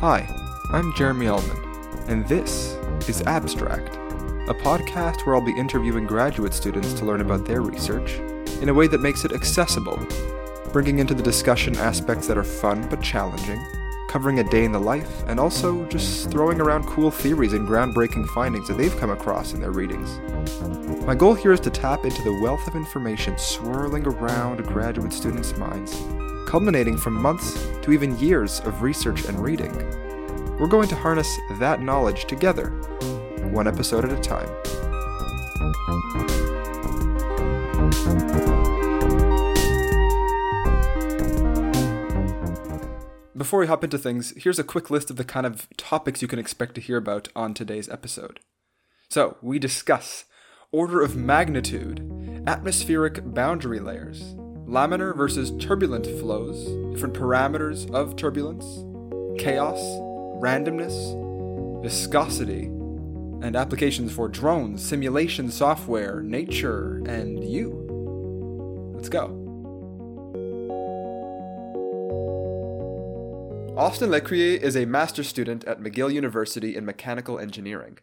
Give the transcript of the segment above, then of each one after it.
Hi, I'm Jeremy Ullman, and this is Abstract, a podcast where I'll be interviewing graduate students to learn about their research in a way that makes it accessible, bringing into the discussion aspects that are fun but challenging, covering a day in the life, and also just throwing around cool theories and groundbreaking findings that they've come across in their readings. My goal here is to tap into the wealth of information swirling around graduate students' minds, culminating from months to even years of research and reading. We're going to harness that knowledge together, one episode at a time. Before we hop into things, here's a quick list of the kind of topics you can expect to hear about on today's episode. So, we discuss order of magnitude, atmospheric boundary layers, laminar versus turbulent flows, different parameters of turbulence, chaos, randomness, viscosity, and applications for drones, simulation software, nature, and you. Let's go. Austin Lecrier is a master's student at McGill University in mechanical engineering.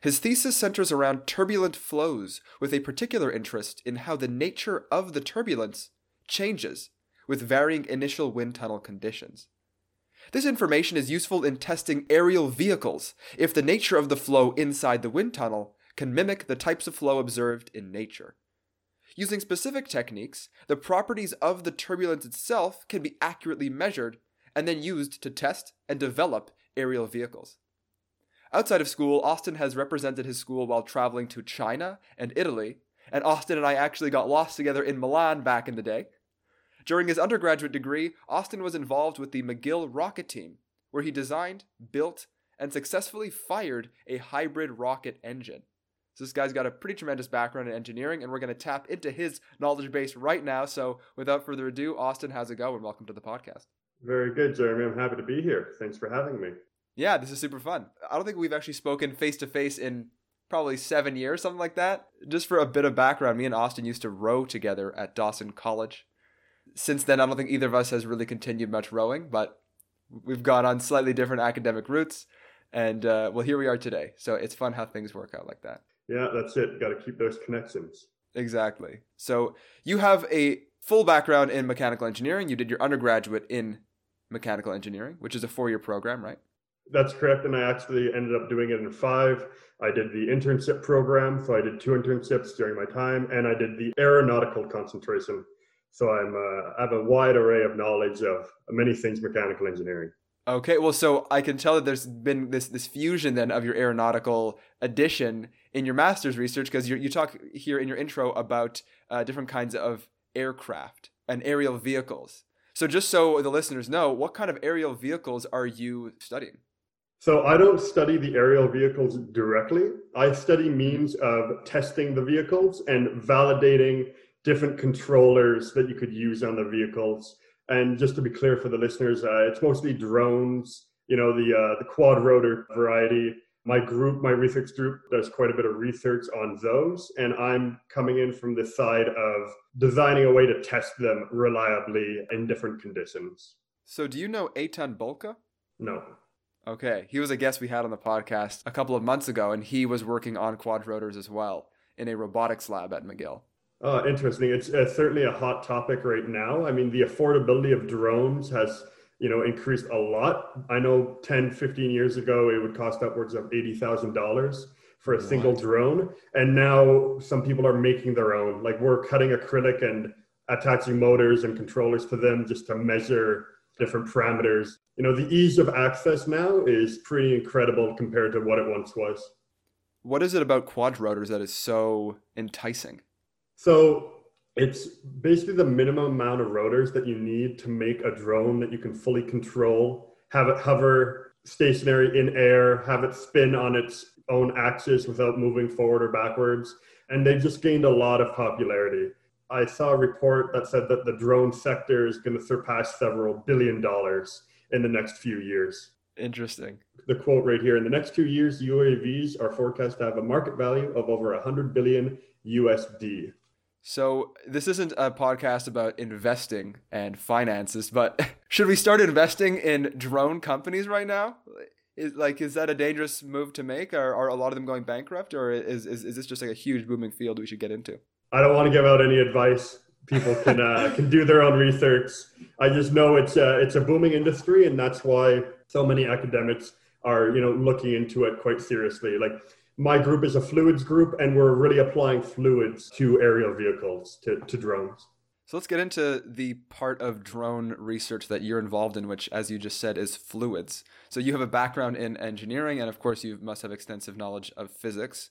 His thesis centers around turbulent flows, with a particular interest in how the nature of the turbulence changes with varying initial wind tunnel conditions. This information is useful in testing aerial vehicles if the nature of the flow inside the wind tunnel can mimic the types of flow observed in nature. Using specific techniques, the properties of the turbulence itself can be accurately measured and then used to test and develop aerial vehicles. Outside of school, Austin has represented his school while traveling to China and Italy, and Austin and I actually got lost together in Milan back in the day. During his undergraduate degree, Austin was involved with the McGill rocket team, where he designed, built, and successfully fired a hybrid rocket engine. So this guy's got a pretty tremendous background in engineering, and we're going to tap into his knowledge base right now. So without further ado, Austin, how's it go? And welcome to the podcast. Very good, Jeremy. I'm happy to be here. Thanks for having me. Yeah, this is super fun. I don't think we've actually spoken face to face in probably seven years, something like that. Just for a bit of background, me and Austin used to row together at Dawson College. Since then, I don't think either of us has really continued much rowing, but we've gone on slightly different academic routes. And uh, well, here we are today. So it's fun how things work out like that. Yeah, that's it. Got to keep those connections. Exactly. So you have a full background in mechanical engineering. You did your undergraduate in mechanical engineering, which is a four year program, right? That's correct. And I actually ended up doing it in five. I did the internship program. So I did two internships during my time, and I did the aeronautical concentration. So I'm uh, I have a wide array of knowledge of many things mechanical engineering. Okay, well, so I can tell that there's been this this fusion then of your aeronautical addition in your master's research because you talk here in your intro about uh, different kinds of aircraft and aerial vehicles. So just so the listeners know, what kind of aerial vehicles are you studying? So I don't study the aerial vehicles directly. I study means of testing the vehicles and validating different controllers that you could use on the vehicles. And just to be clear for the listeners, uh, it's mostly drones, you know, the uh, the quad rotor variety. My group, my research group, does quite a bit of research on those, and I'm coming in from the side of designing a way to test them reliably in different conditions. So, do you know Eitan Bulka? No. Okay, he was a guest we had on the podcast a couple of months ago, and he was working on quadrotors as well in a robotics lab at McGill. Oh, interesting. It's uh, certainly a hot topic right now. I mean, the affordability of drones has, you know, increased a lot. I know 10, 15 years ago, it would cost upwards of $80,000 for a what? single drone. And now some people are making their own. Like we're cutting acrylic and attaching motors and controllers to them just to measure different parameters. You know, the ease of access now is pretty incredible compared to what it once was. What is it about quadrotors that is so enticing? So it's basically the minimum amount of rotors that you need to make a drone that you can fully control, have it hover stationary in air, have it spin on its own axis without moving forward or backwards. And they've just gained a lot of popularity. I saw a report that said that the drone sector is going to surpass several billion dollars in the next few years. Interesting. The quote right here in the next two years, UAVs are forecast to have a market value of over 100 billion USD. So, this isn't a podcast about investing and finances, but should we start investing in drone companies right now? Is like is that a dangerous move to make? Are, are a lot of them going bankrupt, or is, is is this just like a huge booming field we should get into? I don't want to give out any advice. People can uh, can do their own research. I just know it's a, it's a booming industry, and that's why so many academics are you know looking into it quite seriously. Like my group is a fluids group, and we're really applying fluids to aerial vehicles, to, to drones. So let's get into the part of drone research that you're involved in, which, as you just said, is fluids. So you have a background in engineering, and of course, you must have extensive knowledge of physics.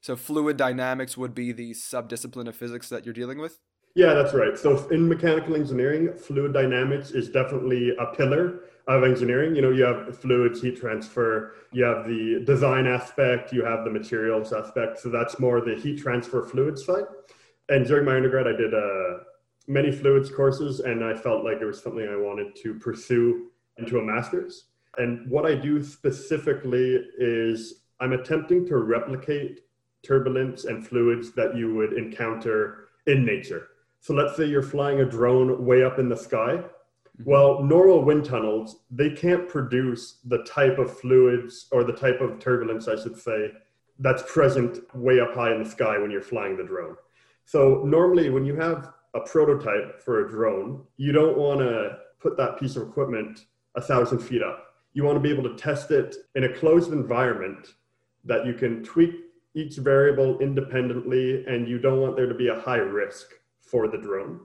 So fluid dynamics would be the subdiscipline of physics that you're dealing with? Yeah, that's right. So in mechanical engineering, fluid dynamics is definitely a pillar of engineering. You know, you have fluids, heat transfer, you have the design aspect, you have the materials aspect. So that's more the heat transfer fluid side. And during my undergrad, I did uh, many fluids courses, and I felt like it was something I wanted to pursue into a master's. And what I do specifically is I'm attempting to replicate turbulence and fluids that you would encounter in nature. So let's say you're flying a drone way up in the sky. Mm-hmm. Well, normal wind tunnels, they can't produce the type of fluids or the type of turbulence, I should say, that's present way up high in the sky when you're flying the drone. So, normally, when you have a prototype for a drone, you don't want to put that piece of equipment a thousand feet up. You want to be able to test it in a closed environment that you can tweak each variable independently, and you don't want there to be a high risk for the drone.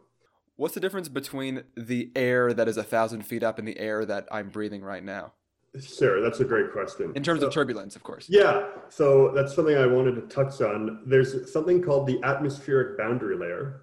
What's the difference between the air that is a thousand feet up and the air that I'm breathing right now? Sure, that's a great question. In terms so, of turbulence, of course. Yeah, so that's something I wanted to touch on. There's something called the atmospheric boundary layer.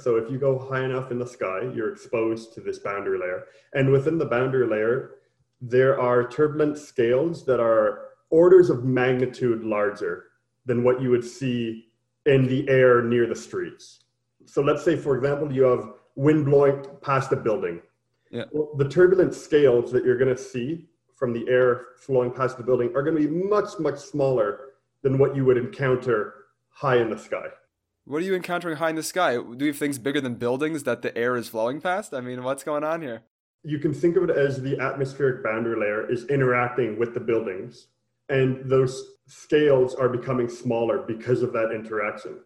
So if you go high enough in the sky, you're exposed to this boundary layer. And within the boundary layer, there are turbulence scales that are orders of magnitude larger than what you would see in the air near the streets. So let's say, for example, you have wind blowing past a building. Yeah. Well, the turbulent scales that you're going to see from the air flowing past the building are going to be much, much smaller than what you would encounter high in the sky. What are you encountering high in the sky? Do you have things bigger than buildings that the air is flowing past? I mean, what's going on here? You can think of it as the atmospheric boundary layer is interacting with the buildings, and those scales are becoming smaller because of that interaction.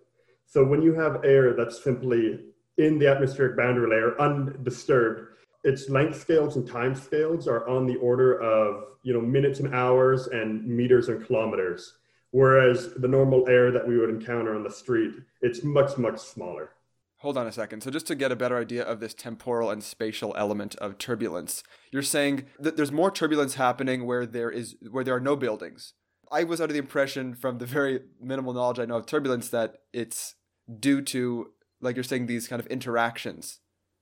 So when you have air that's simply in the atmospheric boundary layer undisturbed. Its length scales and time scales are on the order of you know minutes and hours and meters and kilometers whereas the normal air that we would encounter on the street it's much much smaller. Hold on a second. So just to get a better idea of this temporal and spatial element of turbulence you're saying that there's more turbulence happening where there is where there are no buildings. I was under the impression from the very minimal knowledge i know of turbulence that it's due to like you're saying, these kind of interactions,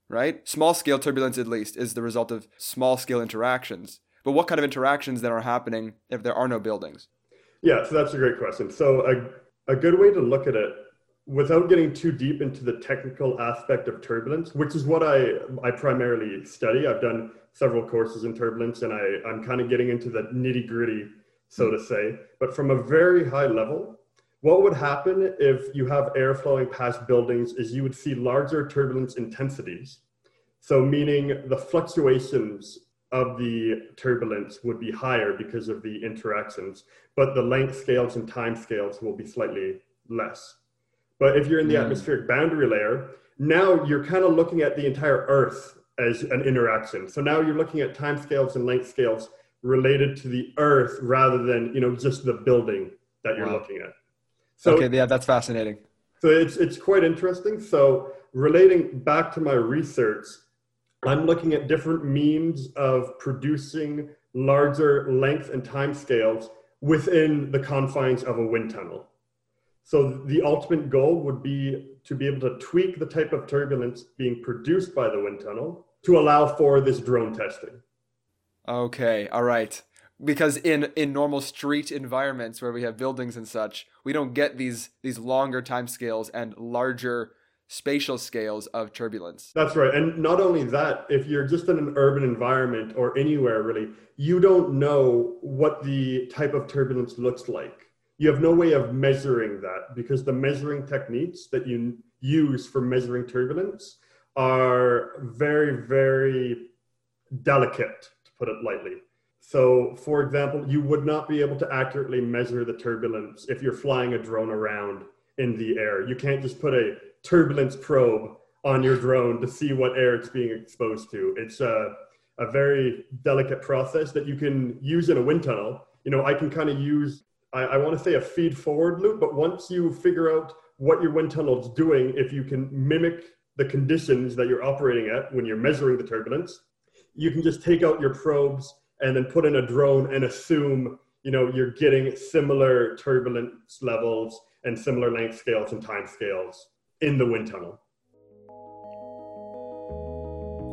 right? Small scale turbulence, at least, is the result of small scale interactions. But what kind of interactions then are happening if there are no buildings? Yeah, so that's a great question. So, a, a good way to look at it without getting too deep into the technical aspect of turbulence, which is what I, I primarily study. I've done several courses in turbulence and I, I'm kind of getting into the nitty gritty, so to say. But from a very high level, what would happen if you have air flowing past buildings is you would see larger turbulence intensities. So meaning the fluctuations of the turbulence would be higher because of the interactions, but the length scales and time scales will be slightly less. But if you're in the yeah. atmospheric boundary layer, now you're kind of looking at the entire Earth as an interaction. So now you're looking at time scales and length scales related to the Earth rather than you know just the building that you're wow. looking at. So, okay, yeah, that's fascinating. So it's it's quite interesting. So relating back to my research, I'm looking at different means of producing larger length and time scales within the confines of a wind tunnel. So the ultimate goal would be to be able to tweak the type of turbulence being produced by the wind tunnel to allow for this drone testing. Okay, all right because in in normal street environments where we have buildings and such we don't get these these longer time scales and larger spatial scales of turbulence. That's right. And not only that if you're just in an urban environment or anywhere really you don't know what the type of turbulence looks like. You have no way of measuring that because the measuring techniques that you use for measuring turbulence are very, very delicate, to put it lightly. So, for example, you would not be able to accurately measure the turbulence if you're flying a drone around in the air. You can't just put a turbulence probe on your drone to see what air it's being exposed to. It's a, a very delicate process that you can use in a wind tunnel. You know, I can kind of use, I, I want to say a feed forward loop, but once you figure out what your wind tunnel is doing, if you can mimic the conditions that you're operating at when you're measuring the turbulence, you can just take out your probes and then put in a drone and assume you know you're getting similar turbulence levels and similar length scales and time scales in the wind tunnel.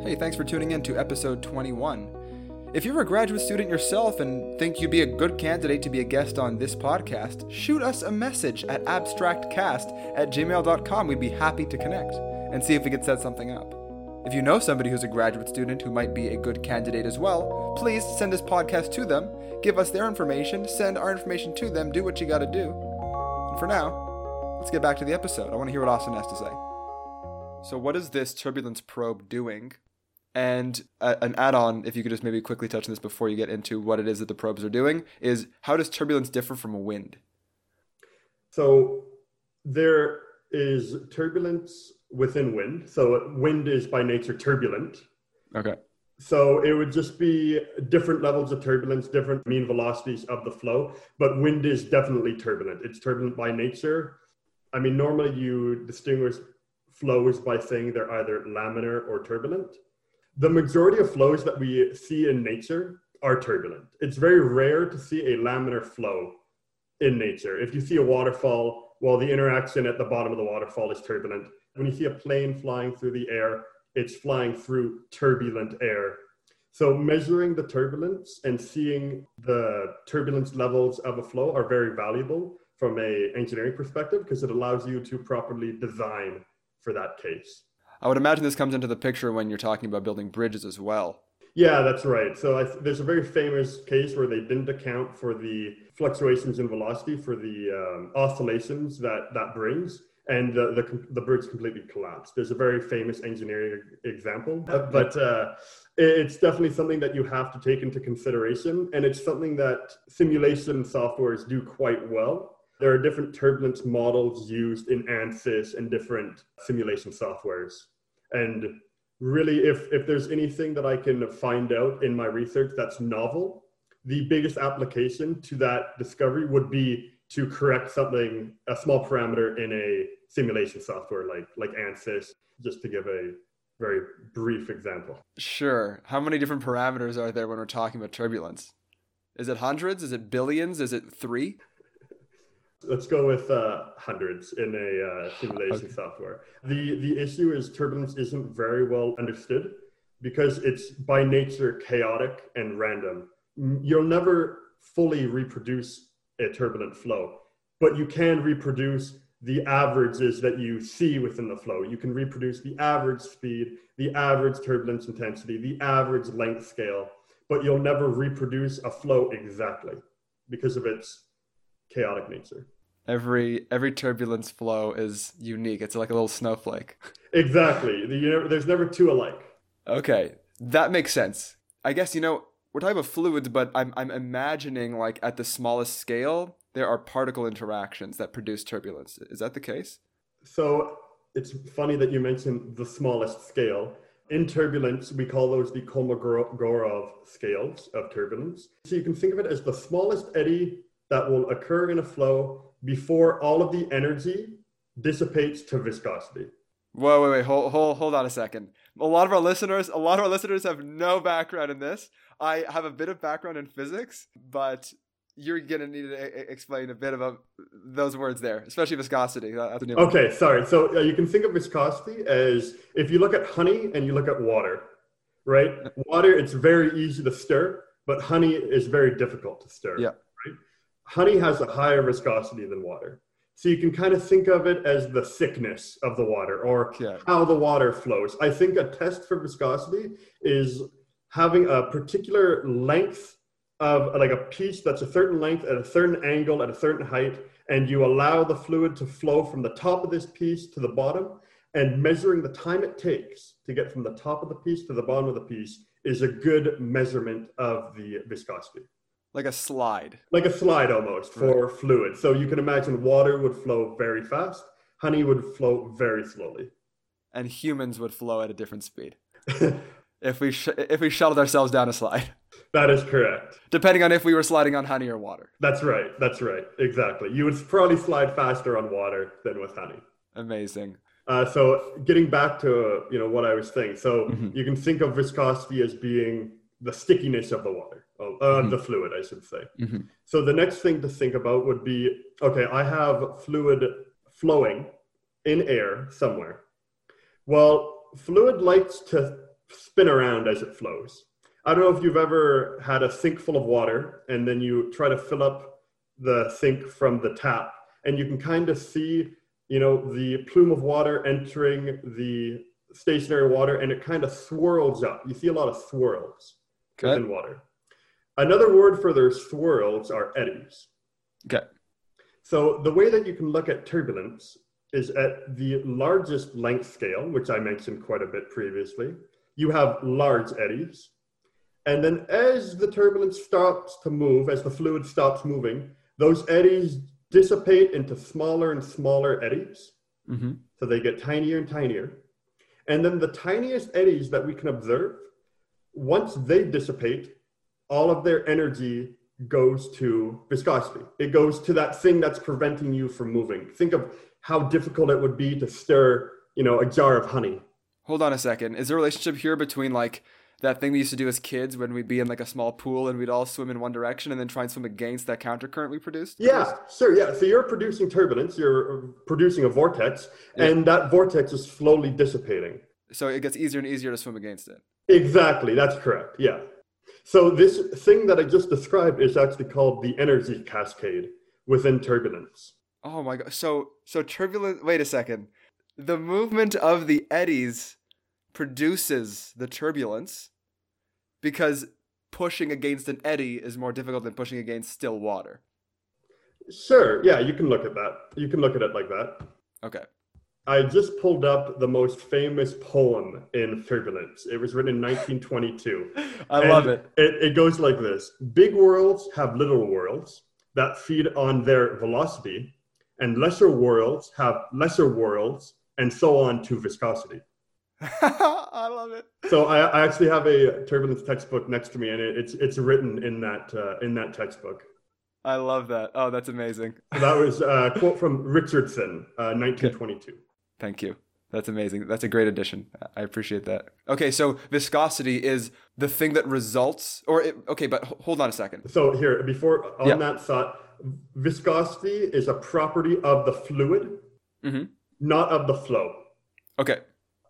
Hey, thanks for tuning in to episode 21. If you're a graduate student yourself and think you'd be a good candidate to be a guest on this podcast, shoot us a message at abstractcast at gmail.com. We'd be happy to connect and see if we could set something up. If you know somebody who's a graduate student who might be a good candidate as well, please send this podcast to them, give us their information, send our information to them, do what you gotta do. And for now, let's get back to the episode. I wanna hear what Austin has to say. So, what is this turbulence probe doing? And a, an add on, if you could just maybe quickly touch on this before you get into what it is that the probes are doing, is how does turbulence differ from a wind? So, there is turbulence within wind. So wind is by nature turbulent. Okay. So it would just be different levels of turbulence, different mean velocities of the flow. But wind is definitely turbulent. It's turbulent by nature. I mean, normally you distinguish flows by saying they're either laminar or turbulent. The majority of flows that we see in nature are turbulent. It's very rare to see a laminar flow in nature. If you see a waterfall, well, the interaction at the bottom of the waterfall is turbulent. When you see a plane flying through the air, it's flying through turbulent air. So measuring the turbulence and seeing the turbulence levels of a flow are very valuable from a engineering perspective because it allows you to properly design for that case. I would imagine this comes into the picture when you're talking about building bridges as well. Yeah, that's right. So th- there's a very famous case where they didn't account for the fluctuations in velocity for the um, oscillations that that brings and the, the, the bridge completely collapsed. There's a very famous engineering example, but uh, it's definitely something that you have to take into consideration. And it's something that simulation softwares do quite well. There are different turbulence models used in ANSYS and different simulation softwares. And really, if, if there's anything that I can find out in my research that's novel, the biggest application to that discovery would be to correct something, a small parameter in a simulation software like like ANSYS, just to give a very brief example. Sure. How many different parameters are there when we're talking about turbulence? Is it hundreds? Is it billions? Is it three? Let's go with uh, hundreds in a uh, simulation okay. software. The the issue is turbulence isn't very well understood because it's by nature chaotic and random. You'll never fully reproduce a turbulent flow, but you can reproduce the averages that you see within the flow. You can reproduce the average speed, the average turbulence intensity, the average length scale, but you'll never reproduce a flow exactly because of its chaotic nature. Every every turbulence flow is unique. It's like a little snowflake. Exactly. You know, there's never two alike. Okay, that makes sense. I guess you know we're talking about fluids, but I'm I'm imagining like at the smallest scale, there are particle interactions that produce turbulence. Is that the case? So it's funny that you mentioned the smallest scale. In turbulence, we call those the Kolmogorov scales of turbulence. So you can think of it as the smallest eddy that will occur in a flow before all of the energy dissipates to viscosity. Whoa, wait, wait, hold, hold, hold on a second. A lot of our listeners, a lot of our listeners have no background in this. I have a bit of background in physics, but you're gonna need to explain a bit about those words there, especially viscosity. okay, sorry. So uh, you can think of viscosity as if you look at honey and you look at water, right? Water, it's very easy to stir, but honey is very difficult to stir. Yeah. Right? Honey has a higher viscosity than water. So you can kind of think of it as the thickness of the water or yeah. how the water flows. I think a test for viscosity is having a particular length of like a piece that's a certain length at a certain angle at a certain height and you allow the fluid to flow from the top of this piece to the bottom, and measuring the time it takes to get from the top of the piece to the bottom of the piece is a good measurement of the viscosity. Like a slide. Like a slide almost for right. fluid. So you can imagine water would flow very fast, honey would flow very slowly. And humans would flow at a different speed. if we sh- if we shuttled ourselves down a slide. That is correct. Depending on if we were sliding on honey or water. That's right. That's right. Exactly. You would probably slide faster on water than with honey. Amazing. Uh, so getting back to you know what I was saying, so mm-hmm. you can think of viscosity as being the stickiness of the water, uh, mm-hmm. the fluid, I should say. Mm-hmm. So the next thing to think about would be okay, I have fluid flowing in air somewhere. Well, fluid likes to spin around as it flows. I don't know if you've ever had a sink full of water and then you try to fill up the sink from the tap, and you can kind of see you know, the plume of water entering the stationary water and it kind of swirls up. You see a lot of swirls okay. in water. Another word for their swirls are eddies. Okay. So the way that you can look at turbulence is at the largest length scale, which I mentioned quite a bit previously. You have large eddies. And then as the turbulence stops to move, as the fluid stops moving, those eddies dissipate into smaller and smaller eddies. Mm-hmm. So they get tinier and tinier. And then the tiniest eddies that we can observe, once they dissipate, all of their energy goes to viscosity. It goes to that thing that's preventing you from moving. Think of how difficult it would be to stir, you know, a jar of honey. Hold on a second. Is there a relationship here between like that thing we used to do as kids when we'd be in like a small pool and we'd all swim in one direction and then try and swim against that counter current we produced? Yeah, sure. Yeah. So you're producing turbulence, you're producing a vortex, yeah. and that vortex is slowly dissipating. So it gets easier and easier to swim against it. Exactly. That's correct. Yeah. So this thing that I just described is actually called the energy cascade within turbulence. Oh my god. So so turbulent wait a second. The movement of the eddies produces the turbulence because pushing against an eddy is more difficult than pushing against still water. Sure. Yeah, you can look at that. You can look at it like that. Okay. I just pulled up the most famous poem in turbulence. It was written in 1922. I love it. it. It goes like this Big whorls have little whorls that feed on their velocity, and lesser whorls have lesser whorls, and so on to viscosity. I love it. So I, I, actually have a turbulence textbook next to me, and it, it's it's written in that uh, in that textbook. I love that. Oh, that's amazing. That was a quote from Richardson, uh, 1922. Okay. Thank you. That's amazing. That's a great addition. I appreciate that. Okay, so viscosity is the thing that results, or it, okay, but hold on a second. So here, before on yeah. that thought, viscosity is a property of the fluid, mm-hmm. not of the flow. Okay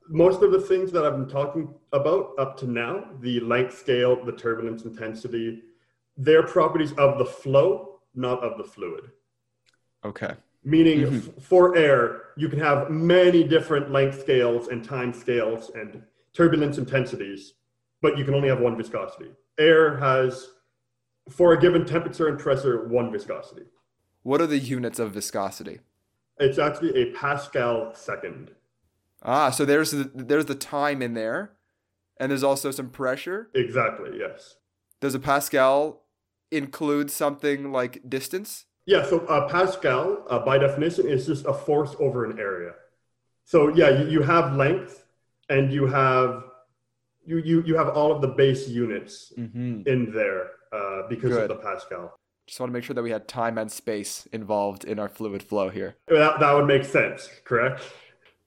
most of the things that I've been talking about up to now, the length scale, the turbulence intensity, they're properties of the flow, not of the fluid. Okay. Meaning mm-hmm. f- for air, you can have many different length scales and time scales and turbulence intensities, but you can only have one viscosity. Air has, for a given temperature and pressure, one viscosity. What are the units of viscosity? It's actually a Pascal second. Ah, so there's the, there's the time in there, and there's also some pressure. Exactly. Yes. Does a Pascal include something like distance? Yeah. So uh, Pascal, uh, by definition, is just a force over an area. So yeah, you, you have length, and you have you you you have all of the base units mm-hmm. in there uh, because Good. of the Pascal. Just want to make sure that we had time and space involved in our fluid flow here. That, that would make sense, correct?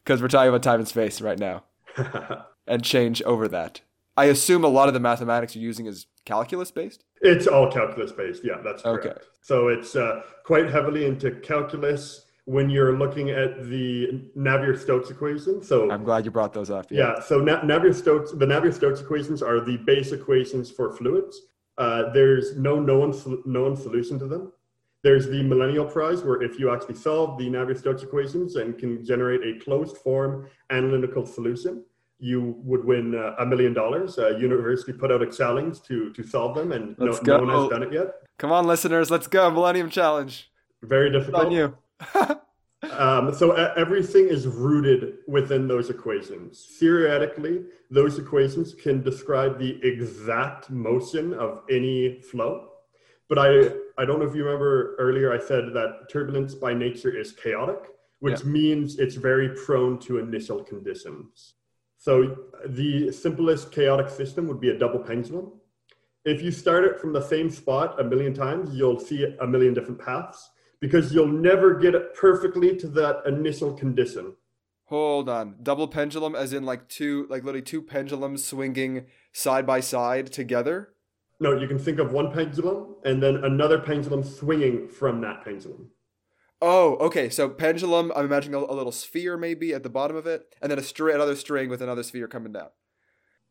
because we're talking about time and space right now and change over that. I assume a lot of the mathematics you're using is calculus based? It's all calculus based. Yeah, that's correct. Okay. So it's uh, quite heavily into calculus when you're looking at the Navier-Stokes equation. So I'm glad you brought those up. Yeah. yeah so Na- Navier-Stokes, the Navier-Stokes equations are the base equations for fluids. Uh, there's no known known solution to them. There's the Millennial Prize, where if you actually solve the Navier-Stokes equations and can generate a closed form analytical solution, you would win uh, a million dollars. A university put out a challenge to to solve them, and no, no, one has done it yet. Come on, listeners, let's go! Millennium Challenge. very difficult. On you. Um, so everything is rooted within those equations. Theoretically, those equations can describe the exact motion of any flow. But I, I don't know if you remember earlier, I said that turbulence by nature is chaotic, which Yeah. means it's very prone to initial conditions. So the simplest chaotic system would be a double pendulum. If you start it from the same spot a million times, you'll see a million different paths because you'll never get it perfectly to that initial condition. Hold on. Double pendulum, as in like two, like literally two pendulums swinging side by side together. No, you can think of one pendulum and then another pendulum swinging from that pendulum. Oh, okay. So pendulum, I'm imagining a, a little sphere maybe at the bottom of it, and then a string, another string with another sphere coming down.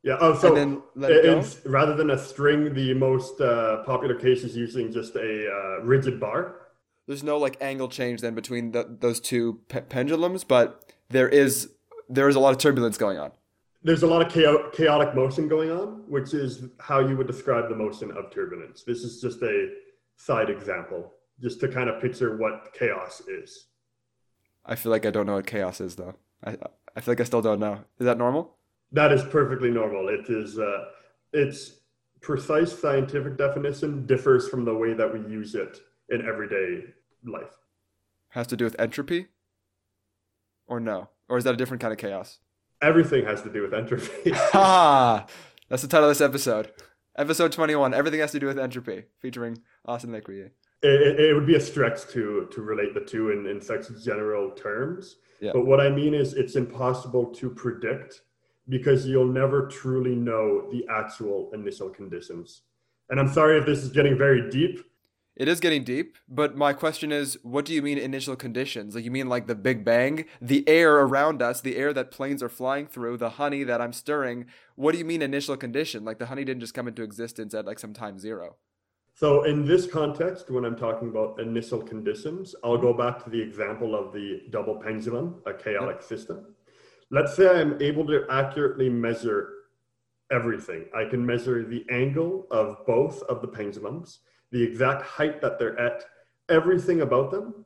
Yeah. Oh, so let it it's rather than a string, the most uh, popular case is using just a uh, rigid bar. There's no like angle change then between the, those two pe- pendulums, but there is there is a lot of turbulence going on. There's a lot of chao- chaotic motion going on, which is how you would describe the motion of turbulence. This is just a side example, just to kind of picture what chaos is. I feel like I don't know what chaos is though. I I feel like I still don't know. Is that normal? That is perfectly normal. It is. Uh, its precise scientific definition differs from the way that we use it in everyday life. Has to do with entropy? Or no? Or is that a different kind of chaos? Everything has to do with entropy. Ha! That's the title of this episode. Episode 21, Everything Has to Do with Entropy, featuring Austin Lecrier. It, it would be a stretch to to relate the two in, in such general terms. Yeah. But what I mean is, it's impossible to predict because you'll never truly know the actual initial conditions. And I'm sorry if this is getting very deep. It is getting deep, but my question is, what do you mean initial conditions? Like you mean like the Big Bang, the air around us, the air that planes are flying through, the honey that I'm stirring. What do you mean initial condition? Like the honey didn't just come into existence at like some time zero. So, in this context, when I'm talking about initial conditions, I'll go back to the example of the double pendulum, a chaotic system. Let's say I'm able to accurately measure everything. I can measure the angle of both of the pendulums, the exact height that they're at, everything about them.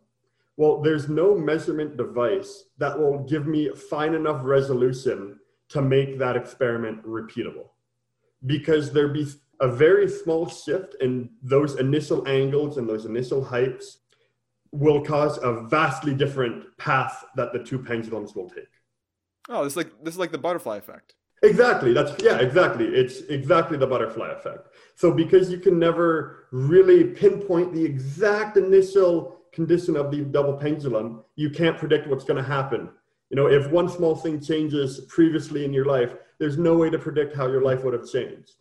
Well, there's no measurement device that will give me fine enough resolution to make that experiment repeatable because there'd be a very small shift in those initial angles and those initial heights will cause a vastly different path that the two pendulums will take. Oh, this is like this is like the butterfly effect. Exactly. That's yeah, exactly. It's exactly the butterfly effect. So because you can never really pinpoint the exact initial condition of the double pendulum, you can't predict what's going to happen. You know, if one small thing changes previously in your life, there's no way to predict how your life would have changed.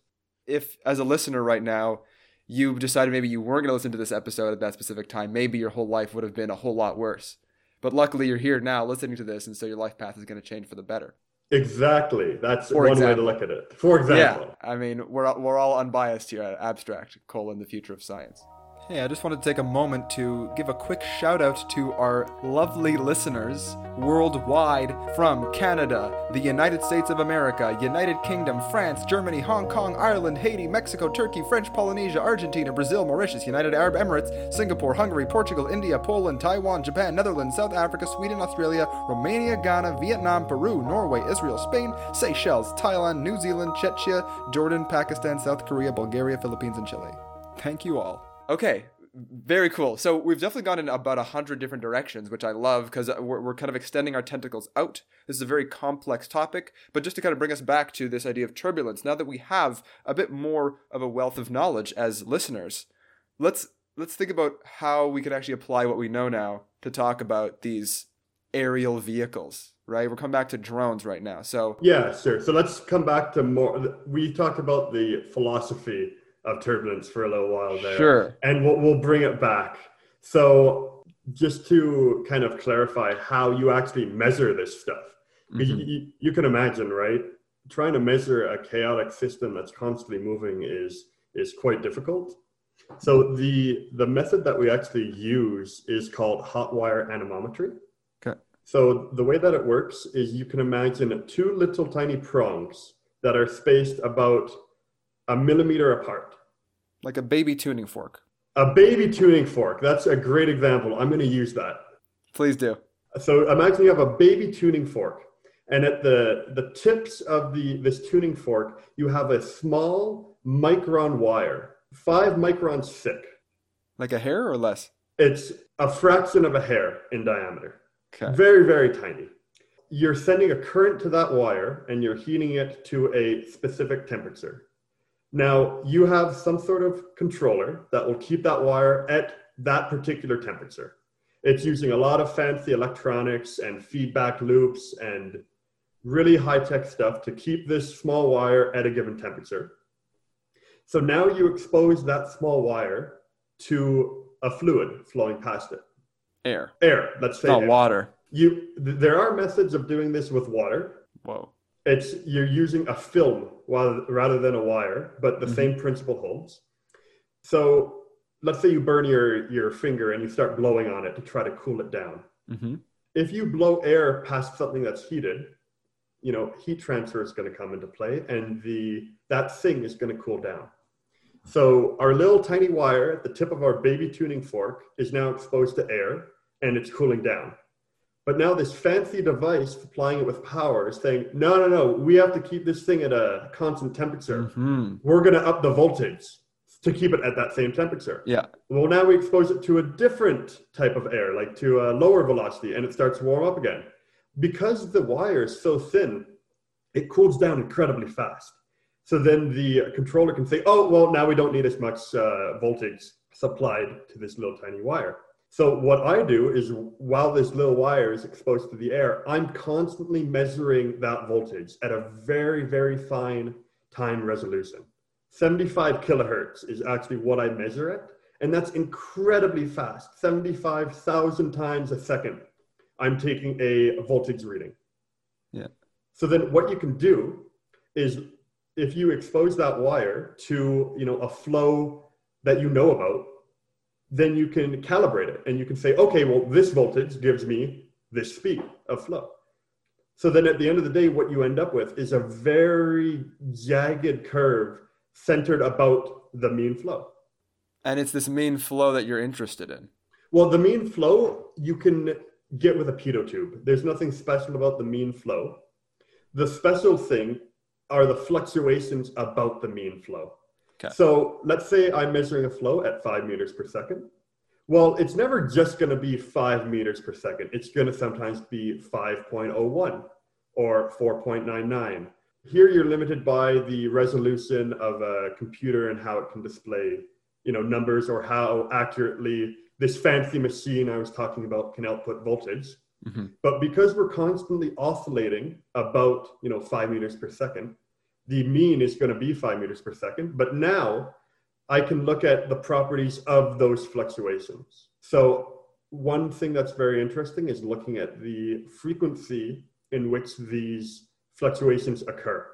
If as a listener right now, you decided maybe you weren't going to listen to this episode at that specific time, maybe your whole life would have been a whole lot worse. But luckily you're here now listening to this and so your life path is going to change for the better. Exactly. That's For one example. way to look at it. For example. Yeah, I mean, we're all- we're all unbiased here at Abstract colon the future of science. Hey, I just wanted to take a moment to give a quick shout out to our lovely listeners worldwide from Canada, the United States of America, United Kingdom, France, Germany, Hong Kong, Ireland, Haiti, Mexico, Turkey, French Polynesia, Argentina, Brazil, Mauritius, United Arab Emirates, Singapore, Hungary, Portugal, India, Poland, Taiwan, Japan, Netherlands, South Africa, Sweden, Australia, Romania, Ghana, Vietnam, Peru, Norway, Israel, Spain, Seychelles, Thailand, New Zealand, Czechia, Jordan, Pakistan, South Korea, Bulgaria, Philippines, and Chile. Thank you all. Okay, very cool. So we've definitely gone in about a hundred different directions, which I love because uh, we're, we're kind of extending our tentacles out. This is a very complex topic, but just to kind of bring us back to this idea of turbulence, now that we have a bit more of a wealth of knowledge as listeners, let's let's think about how we could actually apply what we know now to talk about these aerial vehicles. Right, we're coming back to drones right now. So Yeah, sure. So let's come back to more. We talked about the philosophy of turbulence for a little while there. sure, And we'll, we'll bring it back. So, just to kind of clarify how you actually measure this stuff, Mhm. you, you can imagine, right? Trying to measure a chaotic system that's constantly moving is is quite difficult. So the the method that we actually use is called hot wire anemometry. Okay. So the way that it works is you can imagine two little tiny prongs that are spaced about a millimeter apart. like a baby tuning fork. A baby tuning fork. That's a great example. I'm going to use that. Please do. So imagine you have a baby tuning fork, and at the the tips of the this tuning fork, you have a small micron wire, five microns thick. Like a hair or less? It's a fraction of a hair in diameter. Okay. Very, very tiny. You're sending a current to that wire and you're heating it to a specific temperature. Now, you have some sort of controller that will keep that wire at that particular temperature. It's using a lot of fancy electronics and feedback loops and really high tech stuff to keep this small wire at a given temperature. So now you expose that small wire to a fluid flowing past it. Air. Air, let's say. Not air. water. You, th- there are methods of doing this with water. Whoa. It's you're using a film rather than a wire, but the Mhm. same principle holds. So let's say you burn your, your finger and you start blowing on it to try to cool it down. Mm-hmm. If you blow air past something that's heated, you know, heat transfer is going to come into play and the that thing is going to cool down. So our little tiny wire at the tip of our baby tuning fork is now exposed to air and it's cooling down. But now this fancy device supplying it with power is saying, no, no, no, we have to keep this thing at a constant temperature. Mm-hmm. We're going to up the voltage to keep it at that same temperature. Yeah. Well, now we expose it to a different type of air, like to a lower velocity, and it starts to warm up again. Because the wire is so thin, it cools down incredibly fast. So then the controller can say, oh, well, now we don't need as much uh, voltage supplied to this little tiny wire. So what I do is while this little wire is exposed to the air, I'm constantly measuring that voltage at a very, very fine time resolution. 75 kilohertz is actually what I measure it. And that's incredibly fast 75,000 times a second. I'm taking a voltage reading. Yeah. So then what you can do is if you expose that wire to you know a flow that you know about, then you can calibrate it and you can say, okay, well, this voltage gives me this speed of flow. So then at the end of the day, what you end up with is a very jagged curve centered about the mean flow. And it's this mean flow that you're interested in. Well, the mean flow you can get with a pitot tube. There's nothing special about the mean flow. The special thing are the fluctuations about the mean flow. Okay. So let's say I'm measuring a flow at five meters per second. Well, it's never just going to be five meters per second. It's going to sometimes be 5.01 or 4.99. Here you're limited by the resolution of a computer and how it can display, you know, numbers or how accurately this fancy machine I was talking about can output voltage. Mm-hmm. But because we're constantly oscillating about, you know, five meters per second, the mean is going to be five meters per second. But now I can look at the properties of those fluctuations. So one thing that's very interesting is looking at the frequency in which these fluctuations occur.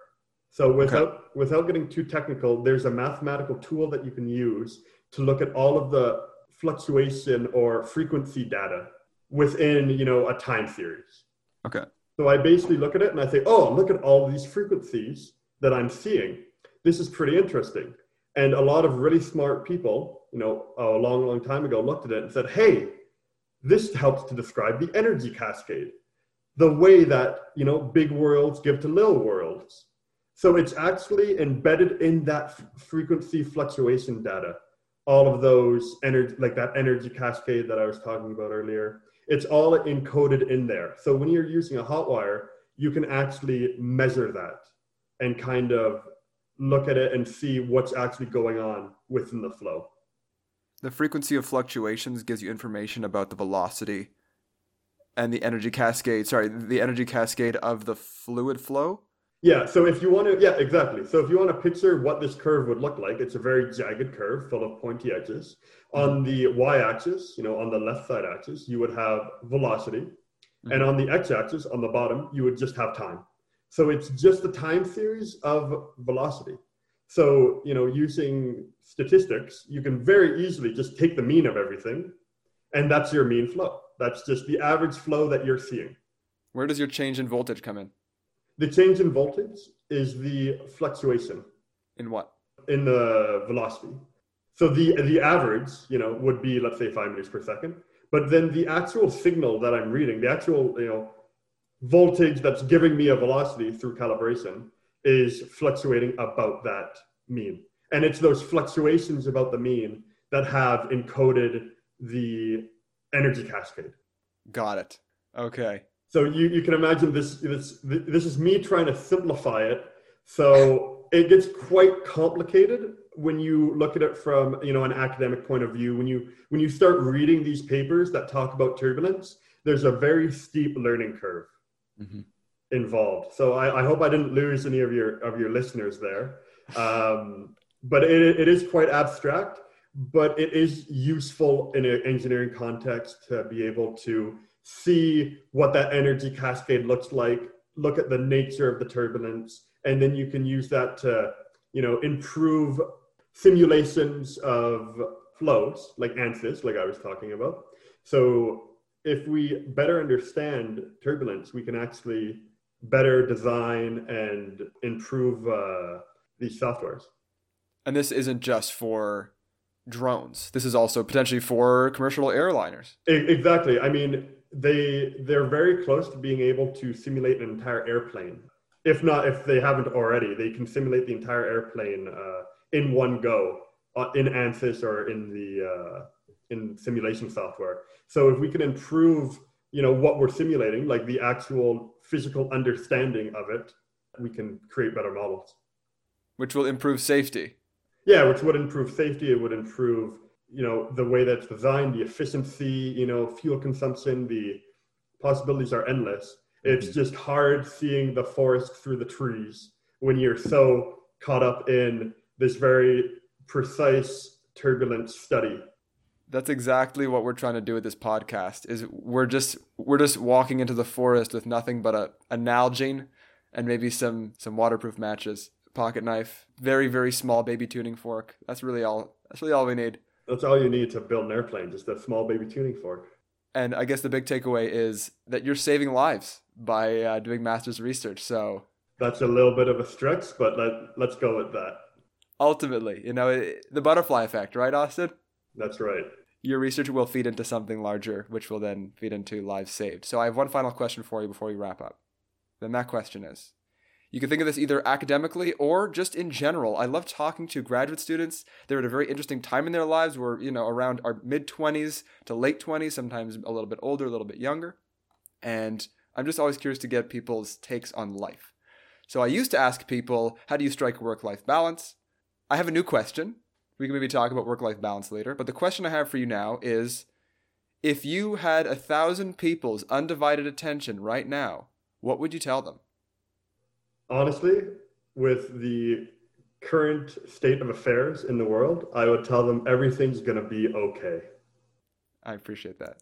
So without without getting too technical, there's a mathematical tool that you can use to look at all of the fluctuation or frequency data within, you know, a time series. Okay. So I basically look at it and I say, oh, look at all these frequencies that I'm seeing. This is pretty interesting. And a lot of really smart people, you know, a long, long time ago looked at it and said, hey, this helps to describe the energy cascade, the way that, you know, big whorls give to little whorls. So it's actually embedded in that frequency fluctuation data, all of those energy, like that energy cascade that I was talking about earlier. It's all encoded in there. So when you're using a hot wire, you can actually measure that and kind of look at it and see what's actually going on within the flow. The frequency of fluctuations gives you information about the velocity and the energy cascade. Sorry, the energy cascade of the fluid flow. Yeah, so if you want to, yeah, exactly. So if you want to picture what this curve would look like, it's a very jagged curve full of pointy edges. Mm-hmm. On the y axis, you know, on the left side axis, you would have velocity. Mm-hmm. And on the x axis, on the bottom, you would just have time. So it's just the time series of velocity. So, you know, using statistics, you can very easily just take the mean of everything, and that's your mean flow. That's just the average flow that you're seeing. Where does your change in voltage come in? The change in voltage is the fluctuation In what? in the velocity. So the the average, you know, would be let's say five meters per second. But then the actual signal that I'm reading, the actual you know voltage that's giving me a velocity through calibration is fluctuating about that mean. And it's those fluctuations about the mean that have encoded the energy cascade. Got it. Okay. So you, you can imagine this, this this is me trying to simplify it. So it gets quite complicated when you look at it from you know an academic point of view. When you when you start reading these papers that talk about turbulence, there's a very steep learning curve mm-hmm. involved. So I, I, hope I didn't lose any of your of your listeners there. Um, but it, it is quite abstract, but it is useful in an engineering context to be able to see what that energy cascade looks like, look at the nature of the turbulence, and then you can use that to, you know, improve simulations of flows like ANSYS, like I was talking about. So if we better understand turbulence, we can actually better design and improve uh, these softwares. And this isn't just for drones. This is also potentially for commercial airliners. Exactly. I mean, they they're very close to being able to simulate an entire airplane. If not, if they haven't already, they can simulate the entire airplane uh, in one go uh, in ANSYS or in the uh, in simulation software. So if we can improve, you know, what we're simulating, like the actual physical understanding of it, we can create better models. Which will improve safety. Yeah, which would improve safety. It would improve you know the way that's designed the efficiency you know fuel consumption the possibilities are endless it's mm-hmm. just hard seeing the forest through the trees when you're so caught up in this very precise turbulent study that's exactly what we're trying to do with this podcast is we're just we're just walking into the forest with nothing but a, a nalgene and maybe some some waterproof matches pocket knife very very small baby tuning fork that's really all that's really all we need that's all you need to build an airplane, just a small baby tuning fork. And I guess the big takeaway is that you're saving lives by uh, doing master's research. So that's a little bit of a stretch, but let, let's go with that. Ultimately, you know, it, the butterfly effect, right, Austin? That's right. Your research will feed into something larger, which will then feed into lives saved. So I have one final question for you before we wrap up. Then that question is you can think of this either academically or just in general. I love talking to graduate students. They're at a very interesting time in their lives. We're, you know, around our mid 20s to late 20s, sometimes a little bit older, a little bit younger. And I'm just always curious to get people's takes on life. So I used to ask people, how do you strike work life balance? I have a new question. We can maybe talk about work life balance later. But the question I have for you now is if you had a thousand people's undivided attention right now, what would you tell them? honestly, with the current state of affairs in the world, I would tell them everything's going to be okay. I appreciate that.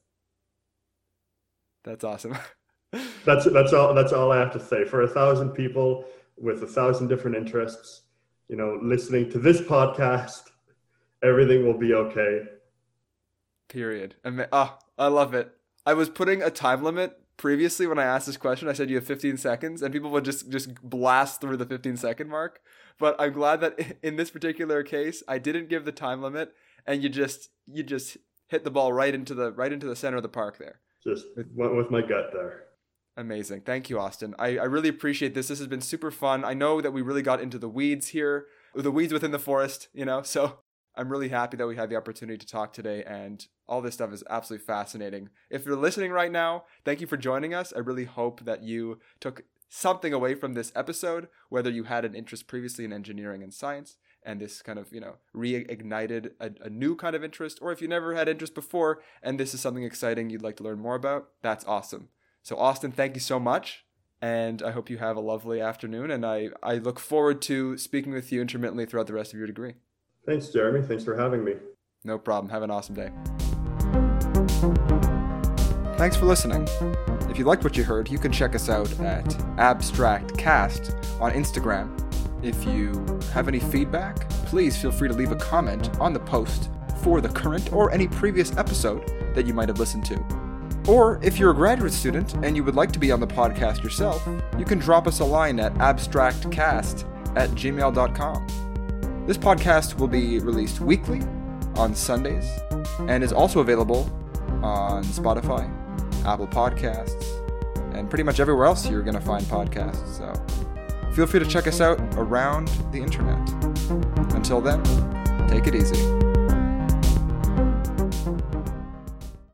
That's awesome. that's that's all that's all I have to say. For a thousand people with a thousand different interests, you know, listening to this podcast, everything will be okay. Period. I mean, oh, I love it. I was putting a time limit previously when I asked this question, I said you have 15 seconds, and people would just just blast through the 15 second mark. But I'm glad that in this particular case, I didn't give the time limit, and you just you just hit the ball right into the right into the center of the park there. Just went with my gut there. Amazing. Thank you, Austin. I, I really appreciate this. This has been super fun. I know that we really got into the weeds here, the weeds within the forest, you know, so I'm really happy that we had the opportunity to talk today, and all this stuff is absolutely fascinating. If you're listening right now, thank you for joining us. I really hope that you took something away from this episode, whether you had an interest previously in engineering and science, and this kind of, you know, reignited a, a new kind of interest, or if you never had interest before and this is something exciting you'd like to learn more about, that's awesome. So, Austin, thank you so much. And I hope you have a lovely afternoon. And I, I look forward to speaking with you intermittently throughout the rest of your degree. Thanks, Jeremy. Thanks for having me. No problem. Have an awesome day. Thanks for listening. If you liked what you heard, you can check us out at AbstractCast on Instagram. If you have any feedback, please feel free to leave a comment on the post for the current or any previous episode that you might have listened to. Or if you're a graduate student and you would like to be on the podcast yourself, you can drop us a line at abstractcast at gmail.com. This podcast will be released weekly, on Sundays and is also available on Spotify, Apple Podcasts, and pretty much everywhere else you're going to find podcasts. So feel free to check us out around the internet. Until then, take it easy.